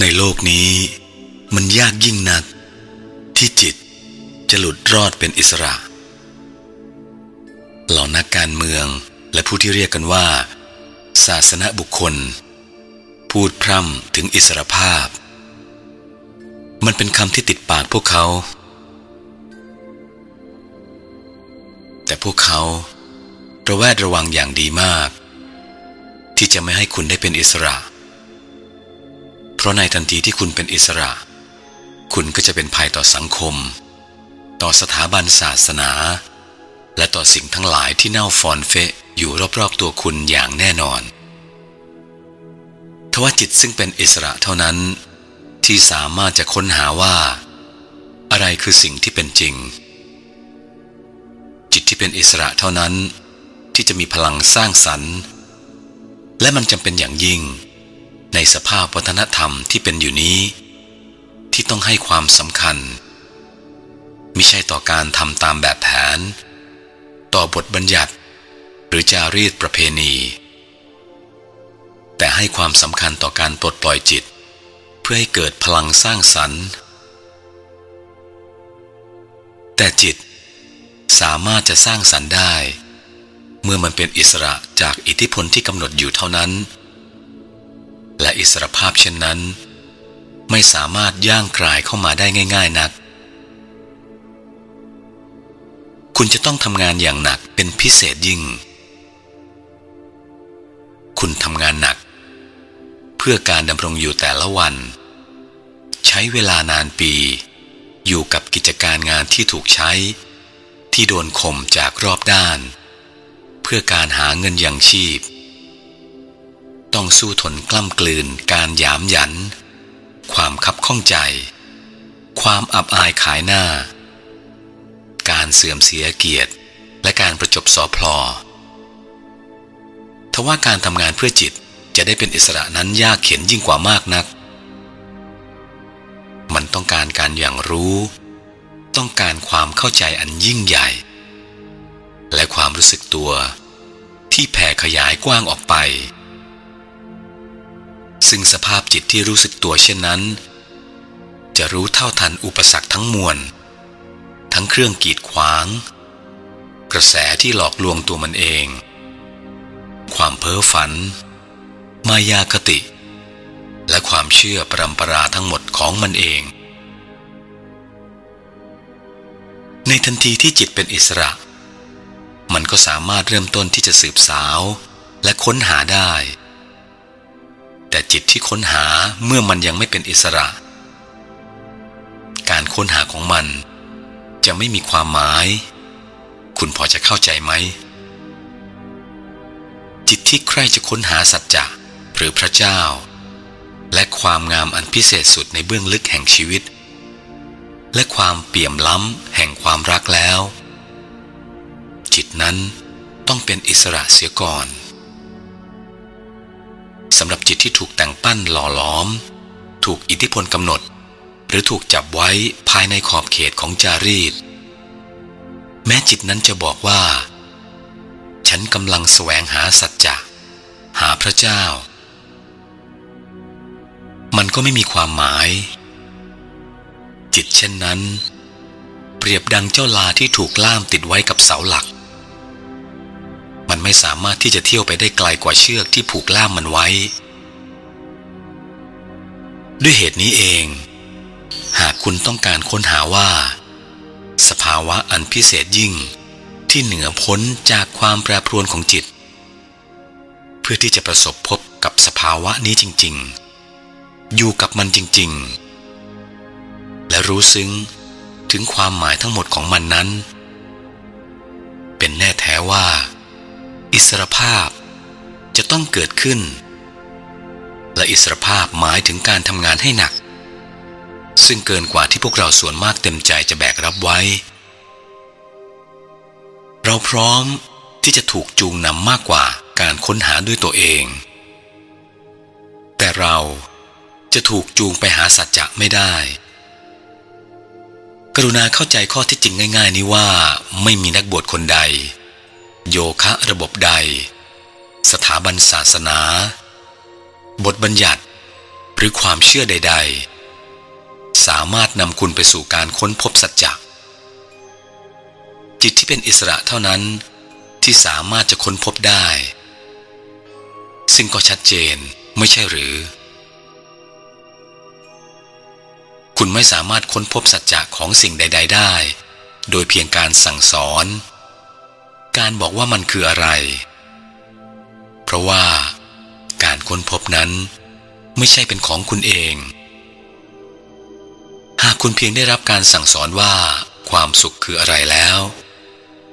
ในโลกนี้ มันยากยิ่งนัก ที่จิตจะหลุดรอดเป็นอิสระ เหล่านักการเมืองและผู้ที่เรียกกันว่า ศาสนบุคคล พูดพร่ำถึงอิสรภาพ มันเป็นคำที่ติดปากพวกเขา แต่พวกเขาระแวดระวังอย่างดีมาก ที่จะไม่ให้คุณได้เป็นอิสระเพราะในทันทีที่คุณเป็นอิสระ คุณก็จะเป็นภัยต่อสังคม ต่อสถาบันศาสนา และต่อสิ่งทั้งหลายที่เน่าฟอนเฟะอยู่รอบๆตัวคุณอย่างแน่นอนทว่าจิตซึ่งเป็นอิสระเท่านั้น ที่สามารถจะค้นหาว่า อะไรคือสิ่งที่เป็นจริง จิตที่เป็นอิสระเท่านั้น ที่จะมีพลังสร้างสรรค์ และมันจำเป็นอย่างยิ่ง ในสภาพวัฒนธรรมที่เป็นอยู่นี้ ที่ต้องให้ความสำคัญมิใช่ต่อการทำตามแบบแผน ต่อบทบัญญัติ หรือจารีตประเพณี แต่ให้ความสำคัญต่อการปลดปล่อยจิต เพื่อให้เกิดพลังสร้างสรรค์ แต่จิตสามารถจะสร้างสรรค์ได้ เมื่อมันเป็นอิสระจากอิทธิพลที่กำหนดอยู่เท่านั้น และอิสรภาพเช่นนั้น ไม่สามารถย่างกลายเข้ามาได้ง่าย ๆนัก คุณจะต้องทำงานอย่างหนักเป็นพิเศษยิ่ง คุณทำงานหนัก เพื่อการดำรงอยู่แต่ละวัน ใช้เวลานานปี อยู่กับกิจการงานที่ถูกใช้ ที่โดนข่มจากรอบด้าน เพื่อการหาเงินอย่างชีพ ต้องสู้ทนกล้ำกลืนการหยามหยัน ความคับข้องใจ ความอับอายขายหน้า การเสื่อมเสียเกียรติและการประจบสอพลอทว่าการทำงานเพื่อจิตจะได้เป็นอิสระนั้นยากเข็นยิ่งกว่ามากนัก มันต้องการการอย่างรู้ ต้องการความเข้าใจอันยิ่งใหญ่ และความรู้สึกตัวที่แผ่ขยายกว้างออกไป ซึ่งสภาพจิตที่รู้สึกตัวเช่นนั้น จะรู้เท่าทันอุปสรรคทั้งมวล ทั้งเครื่องกีดขวาง กระแสที่หลอกลวงตัวมันเอง ความเพ้อฝัน มายาคติ และความเชื่อปรำปราทั้งหมดของมันเอง ในทันทีที่จิตเป็นอิสระ มันก็สามารถเริ่มต้นที่จะสืบสาวและค้นหาได้ แต่จิตที่ค้นหาเมื่อมันยังไม่เป็นอิสระ การค้นหาของมัน จะไม่มีความหมาย คุณพอจะเข้าใจไหม จิตที่ใครจะค้นหาสัจจะหรือพระเจ้า และความงามอันพิเศษสุดในเบื้องลึกแห่งชีวิต และความเปี่ยมล้ำแห่งความรักแล้ว จิตนั้นต้องเป็นอิสระเสียก่อน สำหรับจิตที่ถูกแต่งปั้นหล่อหลอม ถูกอิทธิพลกำหนด หรือถูกจับไว้ภายในขอบเขตของจารีต แม้จิตนั้นจะบอกว่า ฉันกำลังแสวงหาสัจจะหาพระเจ้า มันก็ไม่มีความหมาย จิตเช่นนั้น เปรียบดังเจ้าลาที่ถูกล่ามติดไว้กับเสาหลัก ไม่สามารถที่จะเที่ยวไปได้ไกลกว่าเชือกที่ผูกล่ามมันไว้ ด้วยเหตุนี้เอง หากคุณต้องการค้นหาว่า สภาวะอันพิเศษยิ่งที่เหนือพ้นจากความแปรปรวนของจิต เพื่อที่จะประสบพบกับสภาวะนี้จริง ๆ อยู่กับมันจริง ๆ และรู้ซึ้งถึงความหมายทั้งหมดของมันนั้น เป็นแน่แท้ว่า อิสรภาพจะต้องเกิดขึ้น และอิสรภาพหมายถึงการทำงานให้หนัก ซึ่งเกินกว่าที่พวกเราส่วนมากเต็มใจจะแบกรับไว้ เราพร้อมที่จะถูกจูงนำมากกว่าการค้นหาด้วยตัวเอง แต่เราจะถูกจูงไปหาสัจจะไม่ได้ กรุณาเข้าใจข้อที่จริงง่าย ๆ นี้ว่าไม่มีนักบวชคนใด โยคะระบบใด สถาบันศาสนา บทบัญญัติ หรือความเชื่อใด ๆ สามารถนำคุณไปสู่การค้นพบสัจจะจิตที่เป็นอิสระเท่านั้นที่สามารถจะค้นพบได้ ซึ่งก็ชัดเจนไม่ใช่หรือ คุณไม่สามารถค้นพบสัจจะของสิ่งใด ๆ ได้ โดยเพียงการสั่งสอน การบอกว่ามันคืออะไร เพราะว่าการค้นพบนั้นไม่ใช่เป็นของคุณเอง หากคุณเพียงได้รับการสั่งสอนว่าความสุขคืออะไรแล้ว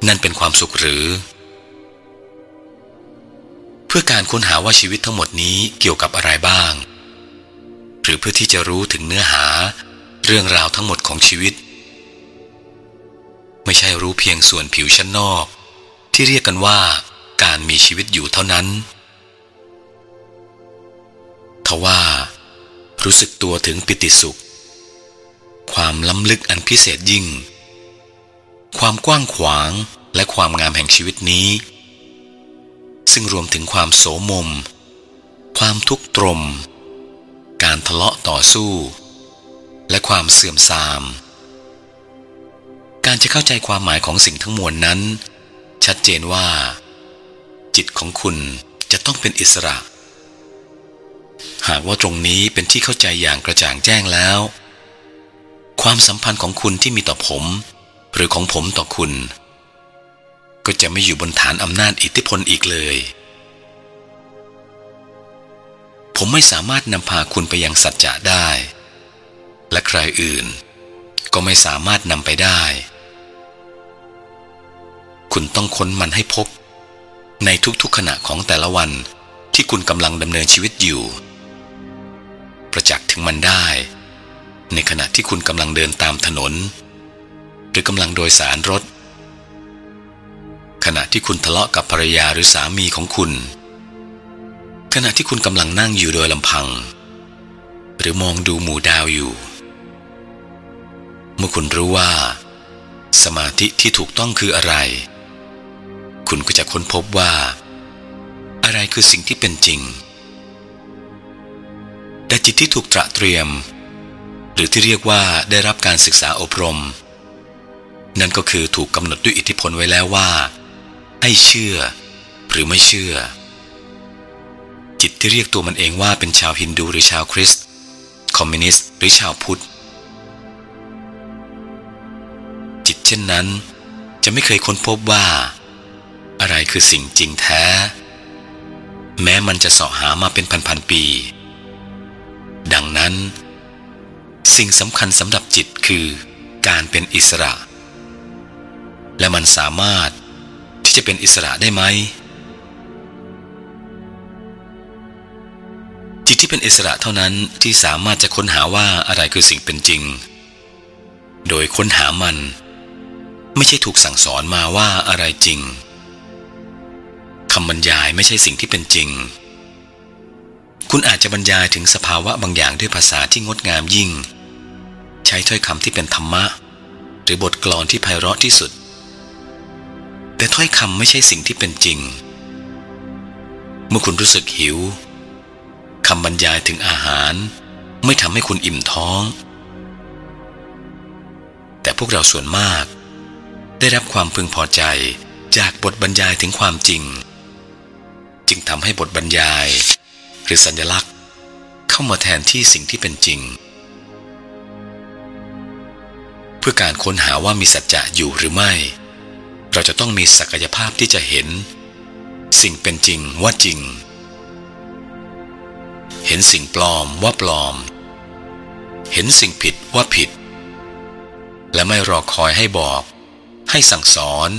นั่นเป็นความสุขหรือ เพื่อการค้นหาว่าชีวิตทั้งหมดนี้เกี่ยวกับอะไรบ้าง หรือเพื่อที่จะรู้ถึงเนื้อหาเรื่องราวทั้งหมดของชีวิต ไม่ใช่รู้เพียงส่วนผิวชั้นนอก ที่เรียกกันว่าการมีชีวิตอยู่เท่านั้น ทว่ารู้สึกตัวถึงปิติสุข ความล้ำลึกอันพิเศษยิ่ง ความกว้างขวางและความงามแห่งชีวิตนี้ ซึ่งรวมถึงความโสมม ความทุกข์ตรม การทะเลาะต่อสู้ และความเสื่อมทราม การจะเข้าใจความหมายของสิ่งทั้งมวลนั้น ชัดเจนว่า จิตของคุณจะต้องเป็นอิสระ หากว่าตรงนี้เป็นที่เข้าใจอย่างกระจ่างแจ้งแล้ว ความสัมพันธ์ของคุณที่มีต่อผม หรือของผมต่อคุณ ก็จะไม่อยู่บนฐานอำนาจอิทธิพลอีกเลย ผมไม่สามารถนำพาคุณไปยังสัจจะได้ และใครอื่นก็ไม่สามารถนำไปได้ คุณต้องค้นมันให้พบ ในทุกๆขณะของแต่ละวันที่คุณกำลังดำเนินชีวิตอยู่ ประจักษ์ถึงมันได้ ในขณะที่คุณกำลังเดินตามถนน หรือกำลังโดยสารรถ ขณะที่คุณทะเลาะกับภรรยาหรือสามีของคุณ ขณะที่คุณกำลังนั่งอยู่โดยลำพัง หรือมองดูหมู่ดาวอยู่ เมื่อคุณรู้ว่า สมาธิที่ถูกต้องคืออะไร คุณก็จะค้นพบว่า อะไรคือสิ่งที่เป็นจริง แต่จิตที่ถูกตระเตรียม หรือที่เรียกว่าได้รับการศึกษาอบรม นั่นก็คือถูกกำหนดด้วยอิทธิพลไว้แล้วว่า ให้เชื่อ หรือไม่เชื่อ จิตที่เรียกตัวมันเองว่าเป็นชาวฮินดูหรือชาวคริสต์คอมมิวนิสต์หรือชาวพุทธ จิตเช่นนั้นจะไม่เคยค้นพบว่า คือสิ่งจริงแท้ แม้มันจะเสาะหามาเป็นพันๆปี ดังนั้น สิ่งสำคัญสำหรับจิตคือการเป็นอิสระ และมันสามารถที่จะเป็นอิสระได้ไหม จิตที่เป็นอิสระเท่านั้นที่สามารถจะค้นหาว่าอะไรคือสิ่งเป็นจริง โดยค้นหามันไม่ใช่ถูกสั่งสอนมาว่าอะไรจริงำบรรยายไม่ใช่สิ่งที่เป็นจริง คุณอาจจะบรรยายถึงสภาวะบางอย่างด้วยภาษาที่งดงามยิ่ง ใช้ถ้อยคำที่เป็นธรรมะ หรือบทกลอนที่ไพเราะที่สุด แต่ถ้อยคำไม่ใช่สิ่งที่เป็นจริง เมื่อคุณรู้สึกหิวคำบรรยายถึงอาหาร ไม่ทำให้คุณอิ่มท้อง แต่พวกเราส่วนมาก ได้รับความพึงพอใจจากบทบรรยายถึงความจริง จึงทำให้บทบรรยาย หรือสัญลักษณ์ เข้ามาแทนที่สิ่งที่เป็นจริง เพื่อการค้นหาว่ามีสัจจะอยู่หรือไม่ เราจะต้องมีศักยภาพที่จะเห็น สิ่งเป็นจริงว่าจริง เห็นสิ่งปลอมว่าปลอม เห็นสิ่งผิดว่าผิด และไม่รอคอยให้บอก ให้สั่งสอน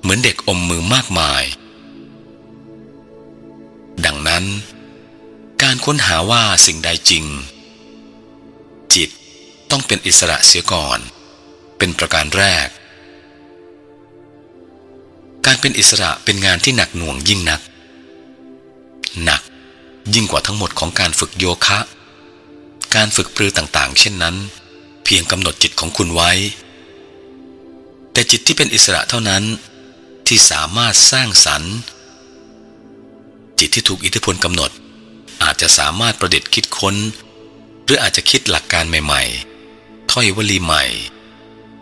เหมือนเด็กอมมือมากมาย ดังนั้น การค้นหาว่าสิ่งใดจริง จิตต้องเป็นอิสระเสียก่อน เป็นประการแรก การเป็นอิสระเป็นงานที่หนักหน่วงยิ่งนัก หนักยิ่งกว่าทั้งหมดของการฝึกโยคะ การฝึกปรือต่างๆ เช่นนั้น เพียงกำหนดจิตของคุณไว้ แต่จิตที่เป็นอิสระเท่านั้นที่สามารถสร้างสรรค์ จิตที่ถูกอิทธิพลกำหนด อาจจะสามารถประดิษฐ์คิดค้น หรืออาจจะคิดหลักการใหม่ๆ ถ้อยวลีใหม่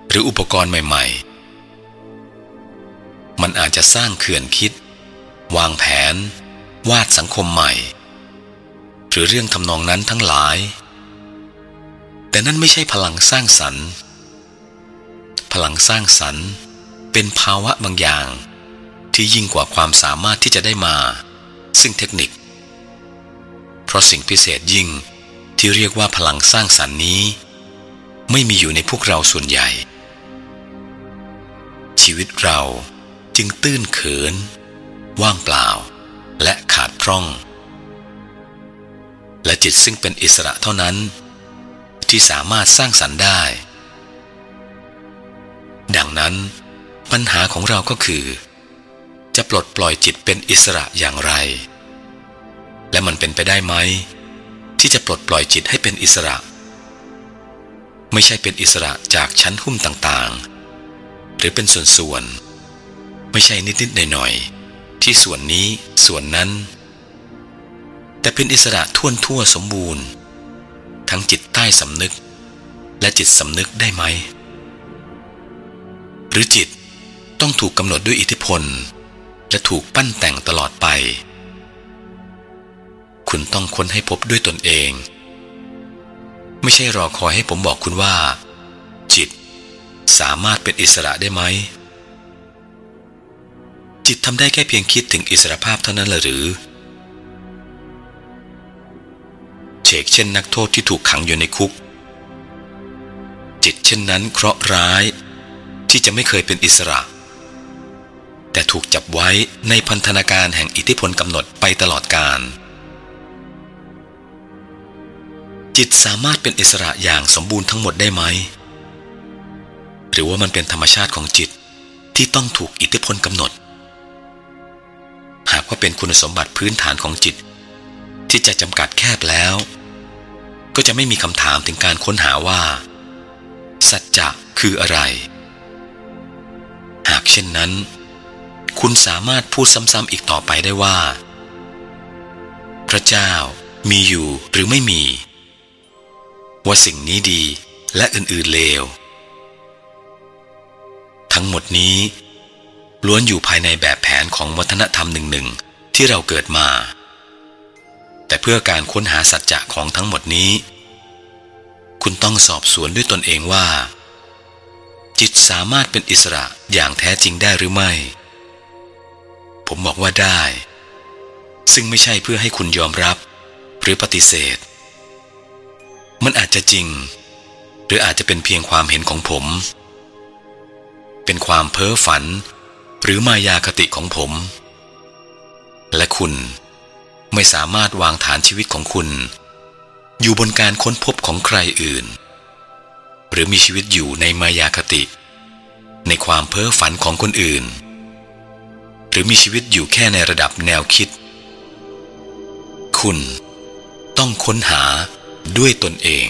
หรืออุปกรณ์ใหม่ๆ มันอาจจะสร้างเขื่อนคิด วางแผน วาดสังคมใหม่ หรือเรื่องทำนองนั้นทั้งหลาย แต่นั่นไม่ใช่พลังสร้างสรรค์ พลังสร้างสรรค์เป็นภาวะบางอย่างที่ยิ่งกว่าความสามารถที่จะได้มา ซึ่งเทคนิค เพราะสิ่งพิเศษยิ่งที่เรียกว่าพลังสร้างสรรค์นี้ ไม่มีอยู่ในพวกเราส่วนใหญ่ ชีวิตเราจึงตื้นเขิน ว่างเปล่า และขาดพร่อง และจิตซึ่งเป็นอิสระเท่านั้น ที่สามารถสร้างสรรค์ได้ ดังนั้นปัญหาของเราก็คือ จะปลดปล่อยจิตเป็นอิสระอย่างไร และมันเป็นไปได้ไหม ที่จะปลดปล่อยจิตให้เป็นอิสระ ไม่ใช่เป็นอิสระจากชั้นหุ้มต่างๆ หรือเป็นส่วนๆ ไม่ใช่นิดๆหน่อยๆ ที่ส่วนนี้ส่วนนั้น แต่เป็นอิสระท่วนทั่วสมบูรณ์ ทั้งจิตใต้สำนึก และจิตสำนึกได้ไหม หรือจิตต้องถูกกำหนดด้วยอิทธิพล และถูกปั้นแต่งตลอดไป คุณต้องค้นให้พบด้วยตนเอง ไม่ใช่รอคอยให้ผมบอกคุณว่า จิตสามารถเป็นอิสระได้ไหม จิตทำได้แค่เพียงคิดถึงอิสรภาพเท่านั้นหรือ เชกเช่นนักโทษที่ถูกขังอยู่ในคุก จิตเช่นนั้นเคราะห์ร้าย ที่จะไม่เคยเป็นอิสระ แต่ถูกจับไว้ในพันธนาการแห่งอิทธิพลกำหนดไปตลอดกาล จิตสามารถเป็นอิสระอย่างสมบูรณ์ทั้งหมดได้ไหม หรือว่ามันเป็นธรรมชาติของจิตที่ต้องถูกอิทธิพลกำหนด หากว่าเป็นคุณสมบัติพื้นฐานของจิต ที่จะจำกัดแคบแล้ว ก็จะไม่มีคำถามถึงการค้นหาว่า สัจจะคืออะไร หากเช่นนั้น คุณสามารถพูดซ้ำๆอีกต่อไปได้ว่า พระเจ้ามีอยู่หรือไม่มี ว่าสิ่งนี้ดีและอื่นๆเลว ทั้งหมดนี้ ล้วนอยู่ภายในแบบแผนของวัฒนธรรมหนึ่งๆที่เราเกิดมา แต่เพื่อการค้นหาสัจจะของทั้งหมดนี้ คุณต้องสอบสวนด้วยตนเองว่า จิตสามารถเป็นอิสระอย่างแท้จริงได้หรือไม่ ผมบอกว่าได้ ซึ่งไม่ใช่เพื่อให้คุณยอมรับหรือปฏิเสธ มันอาจจะจริง หรืออาจจะเป็นเพียงความเห็นของผม เป็นความเพ้อฝัน หรือมายาคติของผม และคุณไม่สามารถวางฐานชีวิตของคุณ อยู่บนการค้นพบของใครอื่น หรือมีชีวิตอยู่ในมายาคติ ในความเพ้อฝันของคนอื่น หรือมีชีวิตอยู่แค่ในระดับแนวคิด คุณต้องค้นหา ด้วยตนเอง